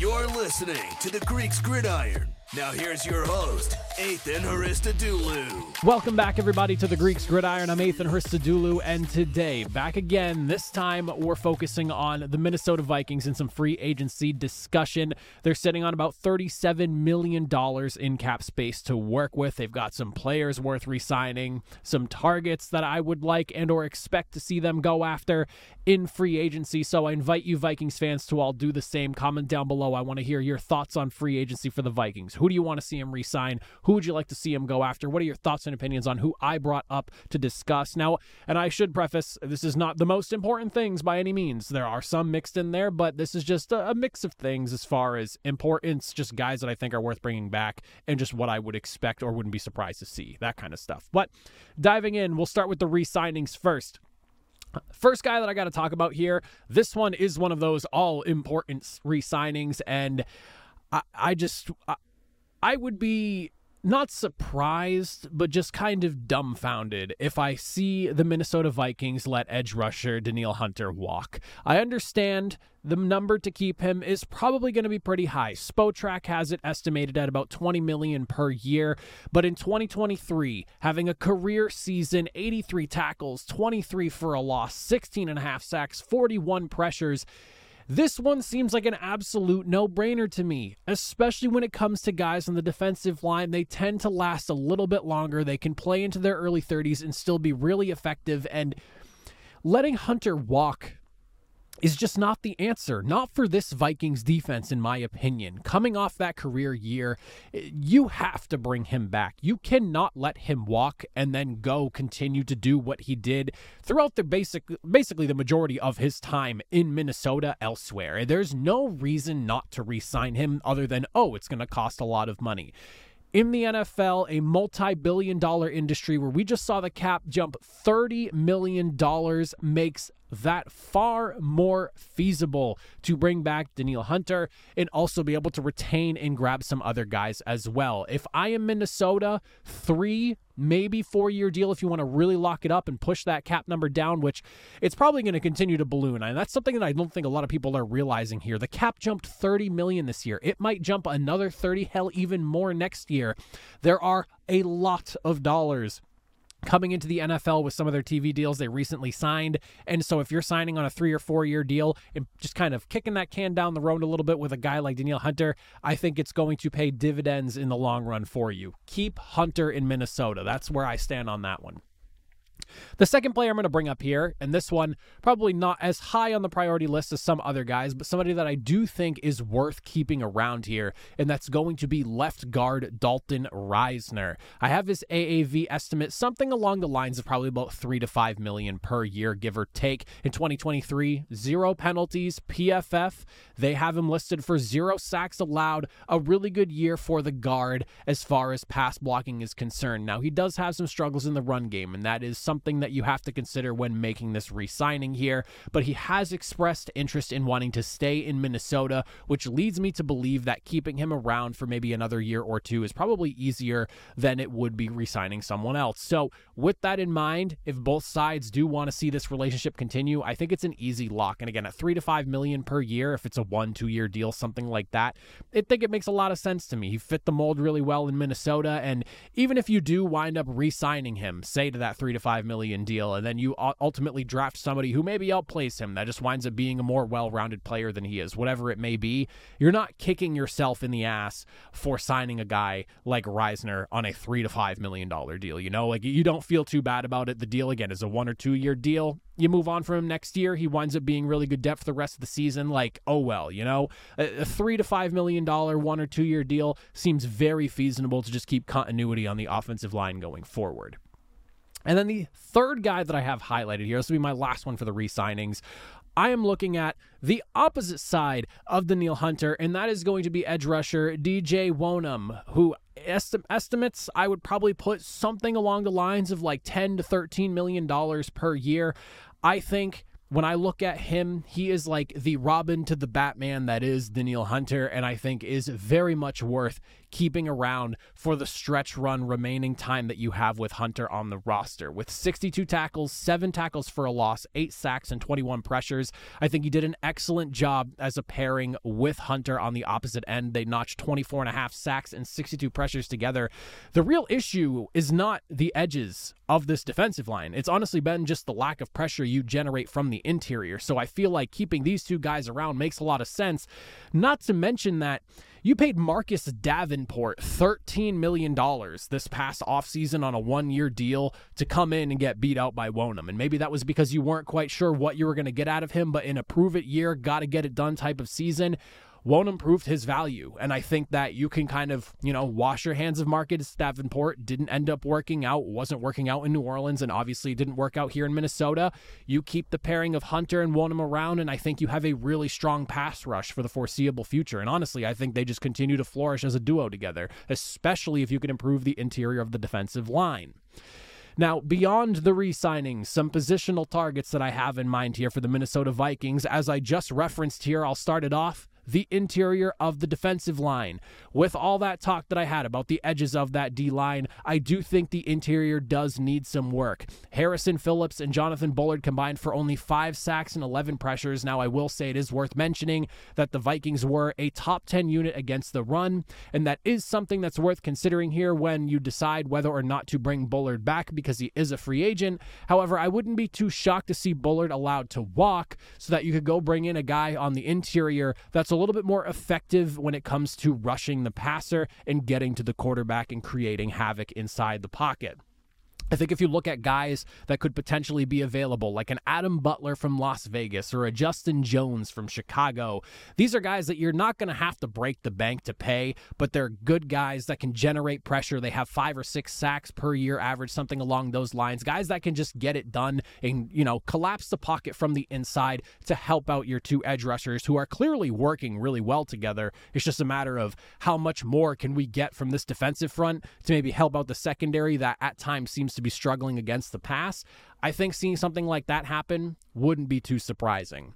You're listening to the Greek's Gridiron. Now here's your host, Ethan Haristadoulou. Welcome back, everybody, to the Greek's Gridiron. I'm Ethan Hristodoulou, and today, back again. This time, we're focusing on the Minnesota Vikings and some free agency discussion. They're sitting on about $37 million in cap space to work with. They've got some players worth re-signing, some targets that I would like and or expect to see them go after in free agency. So I invite you Vikings fans to all do the same. Comment down below. I want to hear your thoughts on free agency for the Vikings. Who do you want to see him resign? Who would you like to see him go after? What are your thoughts and opinions on who I brought up to discuss? Now, and I should preface this is not the most important things by any means. There are some mixed in there, but this is just a, mix of things as far as importance, just guys that I think are worth bringing back, and just what I would expect or wouldn't be surprised to see, that kind of stuff. But diving in, we'll start with the re signings first. First guy that I got to talk about here. This one is one of those all important re signings, and I, I just. I, I would be not surprised, but just kind of dumbfounded if I see the Minnesota Vikings let edge rusher Danielle Hunter walk. I understand the number to keep him is probably going to be pretty high. Spotrac has it estimated at about 20 million per year, but in 2023, having a career season, 83 tackles, 23 for a loss, 16 and a half sacks, 41 pressures, this one seems like an absolute no brainer to me, especially when it comes to guys on the defensive line. They tend to last a little bit longer. They can play into their early 30s and still be really effective. And letting Hunter walk is just not the answer. Not for this Vikings defense, in my opinion. Coming off that career year, you have to bring him back. You cannot let him walk and then go continue to do what he did throughout the basic, basically the majority of his time in Minnesota elsewhere. There's no reason not to re-sign him other than, oh, it's going to cost a lot of money in the NFL, a multi billion dollar industry where we just saw the cap jump $30 million, makes that far more feasible to bring back Danielle Hunter and also be able to retain and grab some other guys as well. If I am Minnesota, three, maybe four year deal if you want to really lock it up and push that cap number down, which it's probably going to continue to balloon. And that's something that I don't think a lot of people are realizing here. The cap jumped 30 million this year. It might jump another 30, hell, even more next year. There are a lot of dollars coming into the NFL with some of their TV deals they recently signed. And so if you're signing on a three or four year deal and just kind of kicking that can down the road a little bit with a guy like Danielle Hunter, I think it's going to pay dividends in the long run for you. Keep Hunter in Minnesota. That's where I stand on that one. The second player I'm going to bring up here, and this one probably not as high on the priority list as some other guys, but somebody that I do think is worth keeping around here, and that's going to be left guard Dalton Risner. I have his AAV estimate something along the lines of probably about three to five million per year, give or take. In 2023, zero penalties, PFF. They have him listed for zero sacks allowed. A really good year for the guard as far as pass blocking is concerned. Now he does have some struggles in the run game, and that is something something that you have to consider when making this re signing here. But he has expressed interest in wanting to stay in Minnesota, which leads me to believe that keeping him around for maybe another year or two is probably easier than it would be re signing someone else. So, with that in mind, if both sides do want to see this relationship continue, I think it's an easy lock. And again, at three to five million per year, if it's a one, two year deal, something like that, I think it makes a lot of sense to me. He fit the mold really well in Minnesota. And even if you do wind up re signing him, say to that three to five million deal, and then you ultimately draft somebody who maybe outplays him that just winds up being a more well-rounded player than he is, whatever it may be, you're not kicking yourself in the ass for signing a guy like Risner on a three to five million dollar deal. You know, like you don't feel too bad about it. The deal again is a one or two year deal. You move on from him next year, he winds up being really good depth the rest of the season. Like, oh well, you know, a, a three to five million dollar one or two year deal seems very feasible to just keep continuity on the offensive line going forward. And then the third guy that I have highlighted here, this will be my last one for the re signings. I am looking at the opposite side of Danielle Hunter, and that is going to be edge rusher DJ Wonnum, who esti- estimates I would probably put something along the lines of like 10 to 13 million dollars per year. I think when I look at him, he is like the Robin to the Batman that is Danielle Hunter, and I think is very much worth keeping around for the stretch run remaining time that you have with Hunter on the roster. With 62 tackles, seven tackles for a loss, eight sacks, and 21 pressures, I think he did an excellent job as a pairing with Hunter on the opposite end. They notched 24 and a half sacks and 62 pressures together. The real issue is not the edges of this defensive line. It's honestly been just the lack of pressure you generate from the interior. So I feel like keeping these two guys around makes a lot of sense. Not to mention that you paid Marcus Davenport $13 million this past offseason on a one year deal to come in and get beat out by Wonnum. And maybe that was because you weren't quite sure what you were going to get out of him, but in a prove it year, got to get it done type of season won't improve his value. And I think that you can kind of, you know, wash your hands of Marcus Davenport. Didn't end up working out, wasn't working out in New Orleans, and obviously didn't work out here in Minnesota. You keep the pairing of Hunter and Wonnum around, and I think you have a really strong pass rush for the foreseeable future. And honestly, I think they just continue to flourish as a duo together, especially if you can improve the interior of the defensive line. Now, beyond the re signings, some positional targets that I have in mind here for the Minnesota Vikings, as I just referenced here, I'll start it off the interior of the defensive line. With all that talk that I had about the edges of that D line, I do think the interior does need some work. Harrison Phillips and Jonathan Bullard combined for only five sacks and 11 pressures. Now, I will say it is worth mentioning that the Vikings were a top 10 unit against the run, and that is something that's worth considering here when you decide whether or not to bring Bullard back because he is a free agent. However, I wouldn't be too shocked to see Bullard allowed to walk so that you could go bring in a guy on the interior that's a little bit more effective when it comes to rushing the passer and getting to the quarterback and creating havoc inside the pocket. I think if you look at guys that could potentially be available, like an Adam Butler from Las Vegas or a Justin Jones from Chicago, these are guys that you're not going to have to break the bank to pay, but they're good guys that can generate pressure. They have five or six sacks per year average, something along those lines. Guys that can just get it done and, you know, collapse the pocket from the inside to help out your two edge rushers who are clearly working really well together. It's just a matter of how much more can we get from this defensive front to maybe help out the secondary that at times seems to to be struggling against the pass, I think seeing something like that happen wouldn't be too surprising.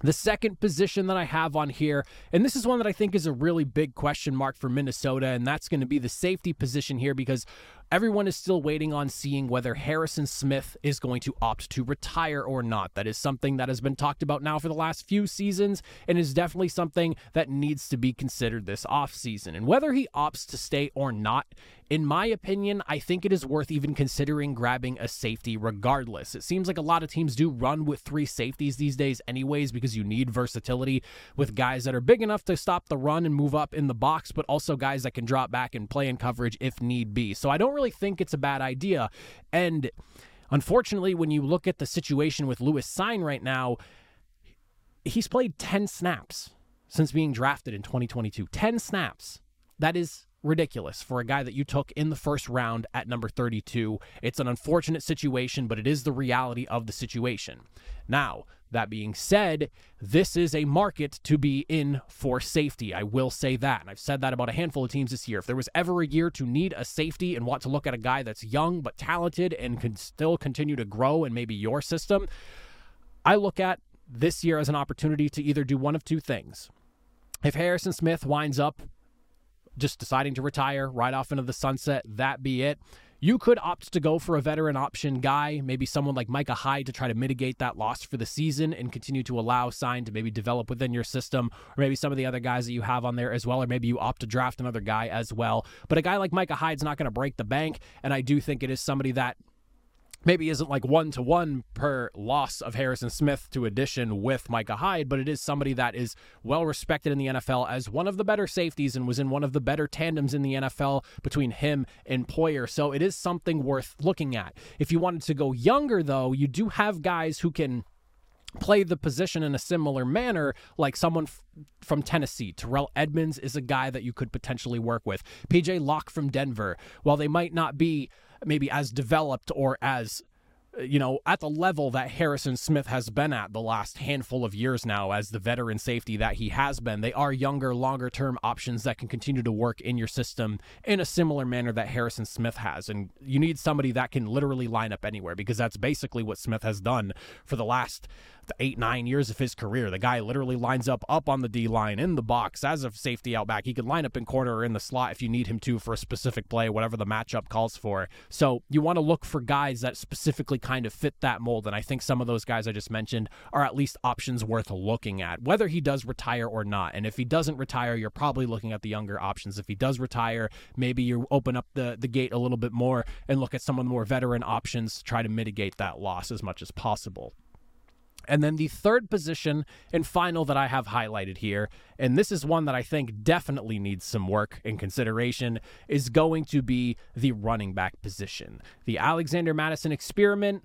The second position that I have on here, and this is one that I think is a really big question mark for Minnesota, and that's going to be the safety position here because Everyone is still waiting on seeing whether Harrison Smith is going to opt to retire or not. That is something that has been talked about now for the last few seasons and is definitely something that needs to be considered this offseason. And whether he opts to stay or not, in my opinion, I think it is worth even considering grabbing a safety regardless. It seems like a lot of teams do run with three safeties these days, anyways, because you need versatility with guys that are big enough to stop the run and move up in the box, but also guys that can drop back and play in coverage if need be. So I don't really think it's a bad idea. And unfortunately, when you look at the situation with Lewis Cine right now, he's played 10 snaps since being drafted in 2022. 10 snaps. That is ridiculous for a guy that you took in the first round at number 32. It's an unfortunate situation, but it is the reality of the situation. Now, that being said, this is a market to be in for safety. I will say that. And I've said that about a handful of teams this year. If there was ever a year to need a safety and want to look at a guy that's young but talented and can still continue to grow and maybe your system, I look at this year as an opportunity to either do one of two things. If Harrison Smith winds up just deciding to retire right off into the sunset, that be it. You could opt to go for a veteran option guy, maybe someone like Micah Hyde to try to mitigate that loss for the season and continue to allow Sign to maybe develop within your system, or maybe some of the other guys that you have on there as well, or maybe you opt to draft another guy as well. But a guy like Micah Hyde's not going to break the bank, and I do think it is somebody that maybe isn't like one to one per loss of Harrison Smith to addition with Micah Hyde, but it is somebody that is well respected in the NFL as one of the better safeties and was in one of the better tandems in the NFL between him and Poyer. So it is something worth looking at. If you wanted to go younger, though, you do have guys who can play the position in a similar manner, like someone f- from Tennessee. Terrell Edmunds is a guy that you could potentially work with. PJ Locke from Denver, while they might not be maybe as developed or as you know, at the level that Harrison Smith has been at the last handful of years now as the veteran safety that he has been. They are younger, longer term options that can continue to work in your system in a similar manner that Harrison Smith has. And you need somebody that can literally line up anywhere because that's basically what Smith has done for the last eight, nine years of his career. The guy literally lines up up on the D line in the box as a safety out back. He can line up in corner or in the slot if you need him to for a specific play, whatever the matchup calls for. So you want to look for guys that specifically kind of fit that mold. And I think some of those guys I just mentioned are at least options worth looking at, whether he does retire or not. And if he doesn't retire, you're probably looking at the younger options. If he does retire, maybe you open up the, the gate a little bit more and look at some of the more veteran options to try to mitigate that loss as much as possible. And then the third position and final that I have highlighted here, and this is one that I think definitely needs some work and consideration, is going to be the running back position. The Alexander Mattison experiment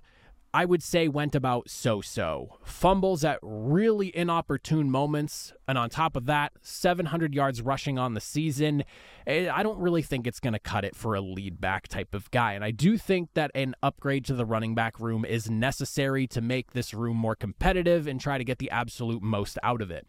I would say went about so so. Fumbles at really inopportune moments. And on top of that, 700 yards rushing on the season. Eh, I don't really think it's going to cut it for a lead back type of guy. And I do think that an upgrade to the running back room is necessary to make this room more competitive and try to get the absolute most out of it.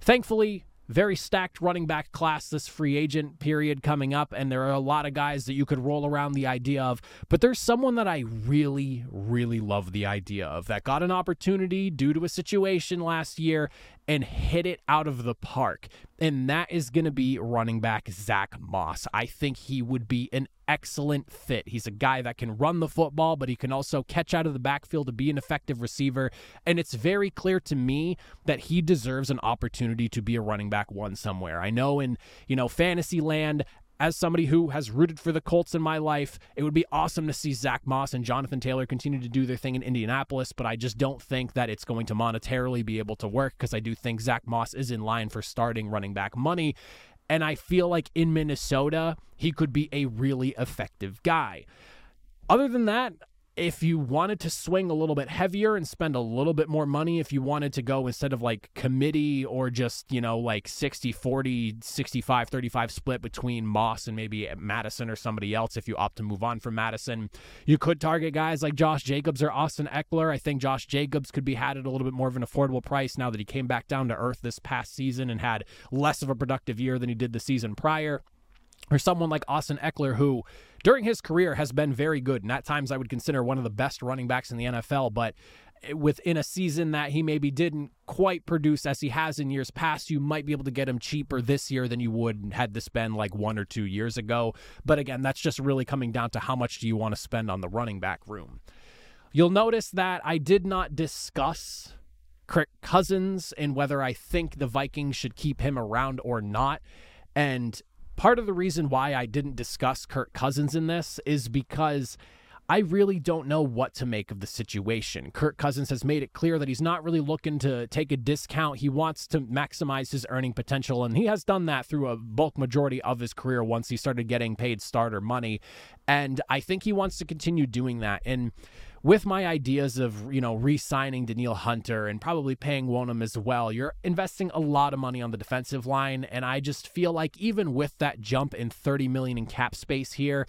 Thankfully, very stacked running back class this free agent period coming up, and there are a lot of guys that you could roll around the idea of. But there's someone that I really, really love the idea of that got an opportunity due to a situation last year and hit it out of the park. And that is going to be running back Zach Moss. I think he would be an excellent fit. He's a guy that can run the football, but he can also catch out of the backfield to be an effective receiver. And it's very clear to me that he deserves an opportunity to be a running back one somewhere. I know in, you know, fantasy land, as somebody who has rooted for the Colts in my life, it would be awesome to see Zach Moss and Jonathan Taylor continue to do their thing in Indianapolis, but I just don't think that it's going to monetarily be able to work because I do think Zach Moss is in line for starting running back money. And I feel like in Minnesota, he could be a really effective guy. Other than that, if you wanted to swing a little bit heavier and spend a little bit more money, if you wanted to go instead of like committee or just, you know, like 60 40, 65 35 split between Moss and maybe Mattison or somebody else, if you opt to move on from Mattison you could target guys like Josh Jacobs or Austin Ekeler. I think Josh Jacobs could be had at a little bit more of an affordable price now that he came back down to earth this past season and had less of a productive year than he did the season prior or someone like Austin Ekeler, who during his career has been very good. And at times I would consider one of the best running backs in the NFL. But within a season that he maybe didn't quite produce as he has in years past, you might be able to get him cheaper this year than you would had this been like one or two years ago. But again, that's just really coming down to how much do you want to spend on the running back room. You'll notice that I did not discuss Kirk Cousins and whether I think the Vikings should keep him around or not. And part of the reason why I didn't discuss Kirk Cousins in this is because I really don't know what to make of the situation. Kirk Cousins has made it clear that he's not really looking to take a discount. He wants to maximize his earning potential, and he has done that through a bulk majority of his career once he started getting paid starter money. And I think he wants to continue doing that. And with my ideas of, you know, re-signing Danielle Hunter and probably paying Wonnum as well, you're investing a lot of money on the defensive line. And I just feel like even with that jump in 30 million in cap space here,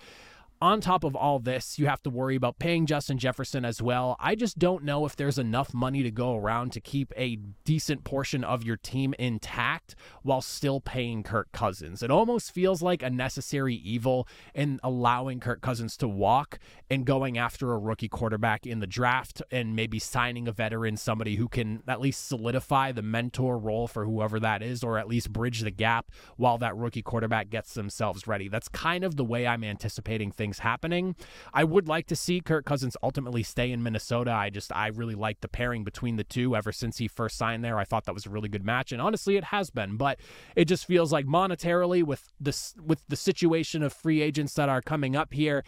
on top of all this, you have to worry about paying Justin Jefferson as well. I just don't know if there's enough money to go around to keep a decent portion of your team intact while still paying Kirk Cousins. It almost feels like a necessary evil in allowing Kirk Cousins to walk and going after a rookie quarterback in the draft and maybe signing a veteran, somebody who can at least solidify the mentor role for whoever that is, or at least bridge the gap while that rookie quarterback gets themselves ready. That's kind of the way I'm anticipating things things happening. I would like to see Kirk Cousins ultimately stay in Minnesota. I just I really like the pairing between the two ever since he first signed there. I thought that was a really good match, and honestly, it has been. But it just feels like monetarily with this with the situation of free agents that are coming up here,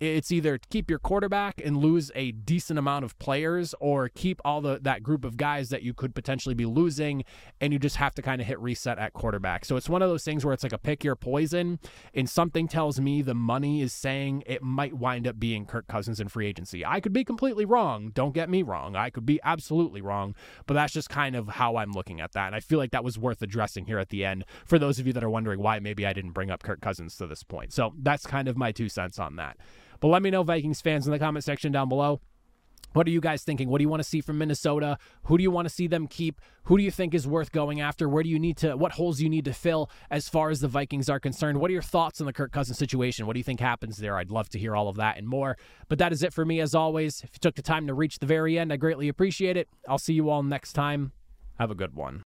it's either keep your quarterback and lose a decent amount of players or keep all the that group of guys that you could potentially be losing and you just have to kind of hit reset at quarterback. So it's one of those things where it's like a pick your poison and something tells me the money is saying it might wind up being Kirk Cousins in free agency. I could be completely wrong, don't get me wrong. I could be absolutely wrong, but that's just kind of how I'm looking at that. And I feel like that was worth addressing here at the end for those of you that are wondering why maybe I didn't bring up Kirk Cousins to this point. So that's kind of my two cents on that. But let me know, Vikings fans, in the comment section down below. What are you guys thinking? What do you want to see from Minnesota? Who do you want to see them keep? Who do you think is worth going after? Where do you need to what holes you need to fill as far as the Vikings are concerned? What are your thoughts on the Kirk Cousins situation? What do you think happens there? I'd love to hear all of that and more. But that is it for me as always. If you took the time to reach the very end, I greatly appreciate it. I'll see you all next time. Have a good one.